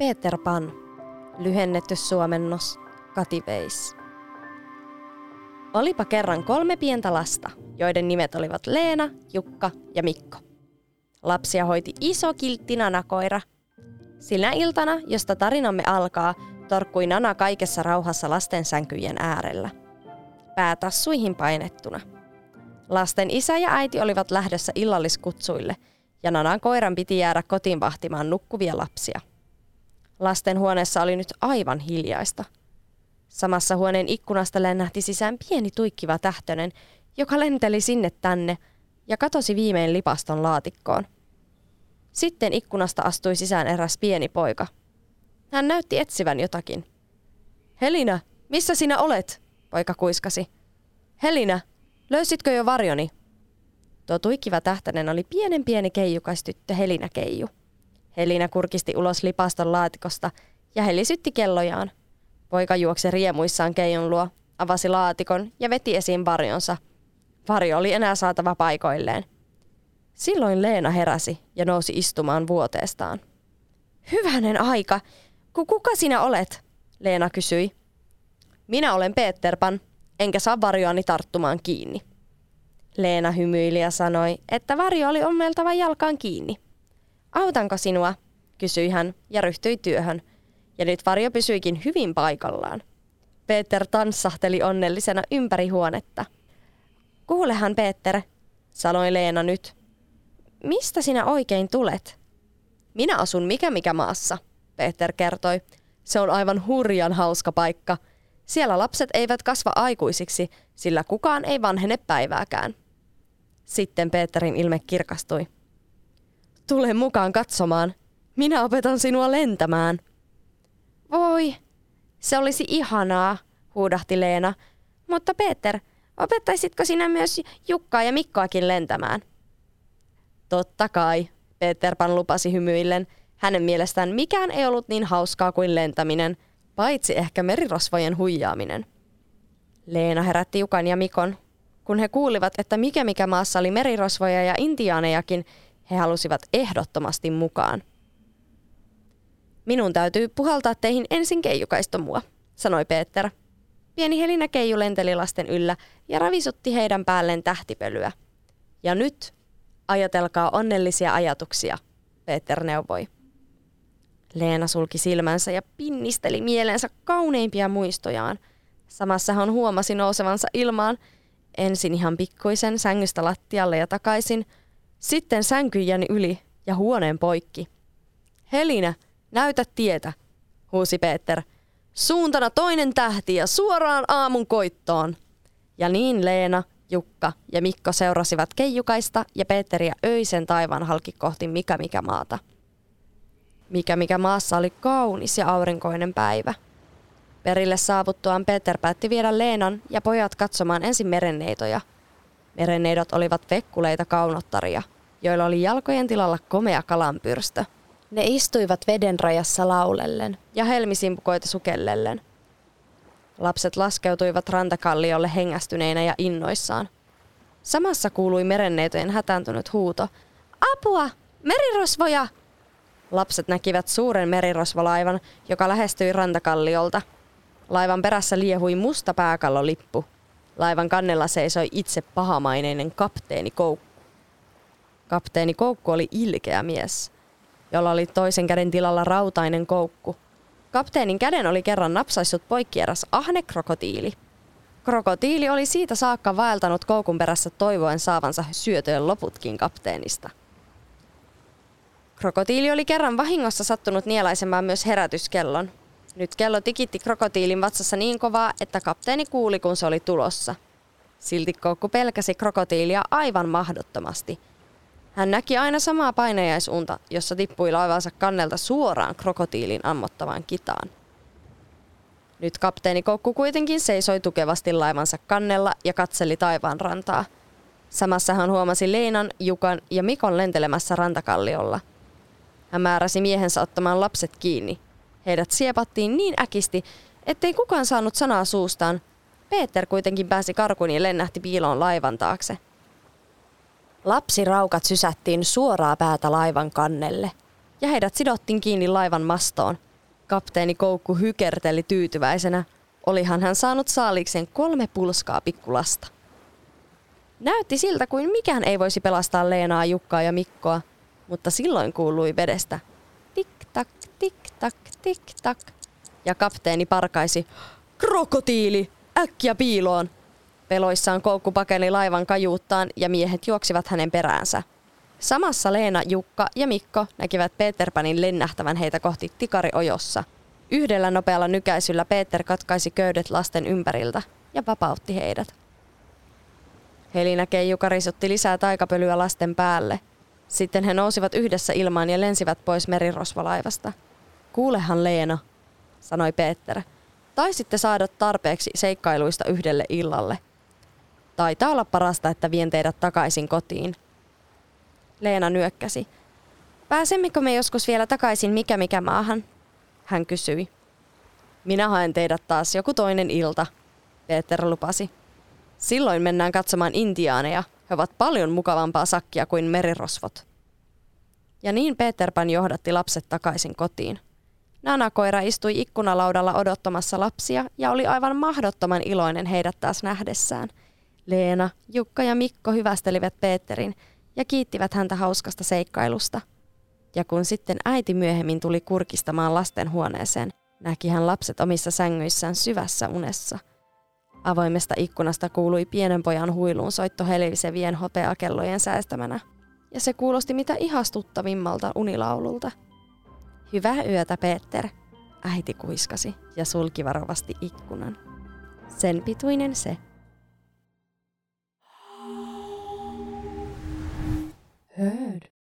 Peter Pan, lyhennetty suomennos Kati Veis. Olipa kerran kolme pientä lasta, joiden nimet olivat Leena, Jukka ja Mikko. Lapsia hoiti iso kiltti nanakoira. Sinä iltana, josta tarinamme alkaa, torkkui Nana kaikessa rauhassa lasten sänkyjen äärellä. Päätassuihin painettuna. Lasten isä ja äiti olivat lähdössä illalliskutsuille, ja Nanan koiran piti jäädä kotiin vahtimaan nukkuvia lapsia. Lasten huoneessa oli nyt aivan hiljaista. Samassa huoneen ikkunasta lennähti sisään pieni tuikkiva tähtönen, joka lenteli sinne tänne ja katosi viimein lipaston laatikkoon. Sitten ikkunasta astui sisään eräs pieni poika. Hän näytti etsivän jotakin. Helina, missä sinä olet? Poika kuiskasi. Helina, löysitkö jo varjoni? Tuo tuikkiva tähtänen oli pienen pieni keijukaistyttö Helina Keiju. Helina kurkisti ulos lipaston laatikosta ja helisytti kellojaan. Poika juoksi riemuissaan Keijun luo, avasi laatikon ja veti esiin varjonsa. Varjo oli enää saatava paikoilleen. Silloin Leena heräsi ja nousi istumaan vuoteestaan. Hyvänen aika! Kuka sinä olet? Leena kysyi. Minä olen Peter Pan, enkä saa varjoani tarttumaan kiinni. Leena hymyili ja sanoi, että varjo oli ommeltava jalkaan kiinni. Autanko sinua? kysyi hän ja ryhtyi työhön. Ja nyt varjo pysyikin hyvin paikallaan. Peter tanssahteli onnellisena ympäri huonetta. Kuulehan, Peter, sanoi Leena nyt. Mistä sinä oikein tulet? Minä asun mikä mikä maassa, Peter kertoi. Se on aivan hurjan hauska paikka. Siellä lapset eivät kasva aikuisiksi, sillä kukaan ei vanhene päivääkään. Sitten Peterin ilme kirkastui. Tule mukaan katsomaan. Minä opetan sinua lentämään. Voi, se olisi ihanaa, huudahti Leena. Mutta Peter, opettaisitko sinä myös Jukkaa ja Mikkoakin lentämään? Totta kai, Peter Pan lupasi hymyillen. Hänen mielestään mikään ei ollut niin hauskaa kuin lentäminen, paitsi ehkä merirosvojen huijaaminen. Leena herätti Jukan ja Mikon. Kun he kuulivat, että mikä mikä maassa oli merirosvoja ja intiaanejakin, he halusivat ehdottomasti mukaan. Minun täytyy puhaltaa teihin ensin keijukaistommua, sanoi Peter. Pieni Helina Keiju lenteli lasten yllä ja ravisutti heidän päälleen tähtipölyä. Ja nyt ajatelkaa onnellisia ajatuksia, Peter neuvoi. Leena sulki silmänsä ja pinnisteli mieleensä kauneimpia muistojaan. Samassa hän huomasi nousevansa ilmaan, ensin ihan pikkuisen sängystä lattialle ja takaisin, sitten sänkyjäni yli ja huoneen poikki. Helina, näytä tietä, huusi Peter. Suuntana toinen tähti ja suoraan aamun koittoon. Ja niin Leena, Jukka ja Mikko seurasivat Keijukaista ja Peteriä öisen taivaan halki kohti mikä mikä maata. Mikä mikä maassa oli kaunis ja aurinkoinen päivä. Perille saavuttuaan Peter päätti viedä Leenan ja pojat katsomaan ensin merenneitoja. Merenneidot olivat vekkuleita kaunottaria, joilla oli jalkojen tilalla komea kalanpyrstö. Ne istuivat veden rajassa laulellen ja helmisimpukoita sukellellen – Lapset laskeutuivat rantakalliolle hengästyneinä ja innoissaan. Samassa kuului merenneitojen hätääntynyt huuto. Apua! Merirosvoja! Lapset näkivät suuren merirosvolaivan, joka lähestyi rantakalliolta. Laivan perässä liehui musta pääkallolippu. Laivan kannella seisoi itse pahamaineinen kapteeni Koukku. Kapteeni Koukku oli ilkeä mies, jolla oli toisen käden tilalla rautainen koukku – Kapteenin käden oli kerran napsaissut poikki eräs ahne krokotiili. Krokotiili oli siitä saakka vaeltanut koukun perässä toivoen saavansa syötöön loputkin kapteenista. Krokotiili oli kerran vahingossa sattunut nielaisemaan myös herätyskellon. Nyt kello tikitti krokotiilin vatsassa niin kovaa, että kapteeni kuuli, kun se oli tulossa. Silti koukku pelkäsi krokotiilia aivan mahdottomasti – hän näki aina samaa painajaisunta, jossa tippui laivansa kannelta suoraan krokotiilin ammottavaan kitaan. Nyt kapteeni Kokku kuitenkin seisoi tukevasti laivansa kannella ja katseli taivaan rantaa. Samassa hän huomasi Leinan, Jukan ja Mikon lentelemässä rantakalliolla. Hän määräsi miehensä ottamaan lapset kiinni. Heidät siepattiin niin äkisti, ettei kukaan saanut sanaa suustaan. Peter kuitenkin pääsi karkuun ja lennähti piiloon laivan taakse – Lapsiraukat sysättiin suoraa päätä laivan kannelle ja heidät sidottiin kiinni laivan mastoon, Kapteeni Koukku hykerteli tyytyväisenä. Olihan hän saanut saalikseen kolme pulskaa pikkulasta. Näytti siltä kuin mikään ei voisi pelastaa Leenaa, Jukkaa ja Mikkoa, mutta silloin kuului vedestä tik-tak, tik-tak, tik-tak. Ja kapteeni parkaisi, krokotiili, äkkiä piiloon. Peloissaan koukku pakeni laivan kajuuttaan ja miehet juoksivat hänen peräänsä. Samassa Leena, Jukka ja Mikko näkivät Peterpanin lennähtävän heitä kohti tikariojossa. Yhdellä nopealla nykäisyllä Peter katkaisi köydet lasten ympäriltä ja vapautti heidät. Helinä Keiju karisutti lisää taikapölyä lasten päälle. Sitten he nousivat yhdessä ilmaan ja lensivät pois merirosvolaivasta. Kuulehan Leena, sanoi Peter. Taisitte saada tarpeeksi seikkailuista yhdelle illalle. Taitaa olla parasta, että vien teidät takaisin kotiin. Leena nyökkäsi. Pääsemmekö me joskus vielä takaisin mikä mikä maahan? Hän kysyi. Minä haen teidät taas joku toinen ilta, Peter lupasi. Silloin mennään katsomaan intiaaneja. He ovat paljon mukavampaa sakkia kuin merirosvot. Ja niin Peter Pan johdatti lapset takaisin kotiin. Nana-koira istui ikkunalaudalla odottamassa lapsia ja oli aivan mahdottoman iloinen heidät taas nähdessään. Leena, Jukka ja Mikko hyvästelivät Peterin ja kiittivät häntä hauskasta seikkailusta. Ja kun sitten äiti myöhemmin tuli kurkistamaan lasten huoneeseen, näki hän lapset omissa sängyissään syvässä unessa. Avoimesta ikkunasta kuului pienen pojan huiluun soitto helisevien hopeakellojen säästämänä, ja se kuulosti mitä ihastuttavimmalta unilaululta. Hyvää yötä, Peter, äiti kuiskasi ja sulki varovasti ikkunan. Sen pituinen se. Heard.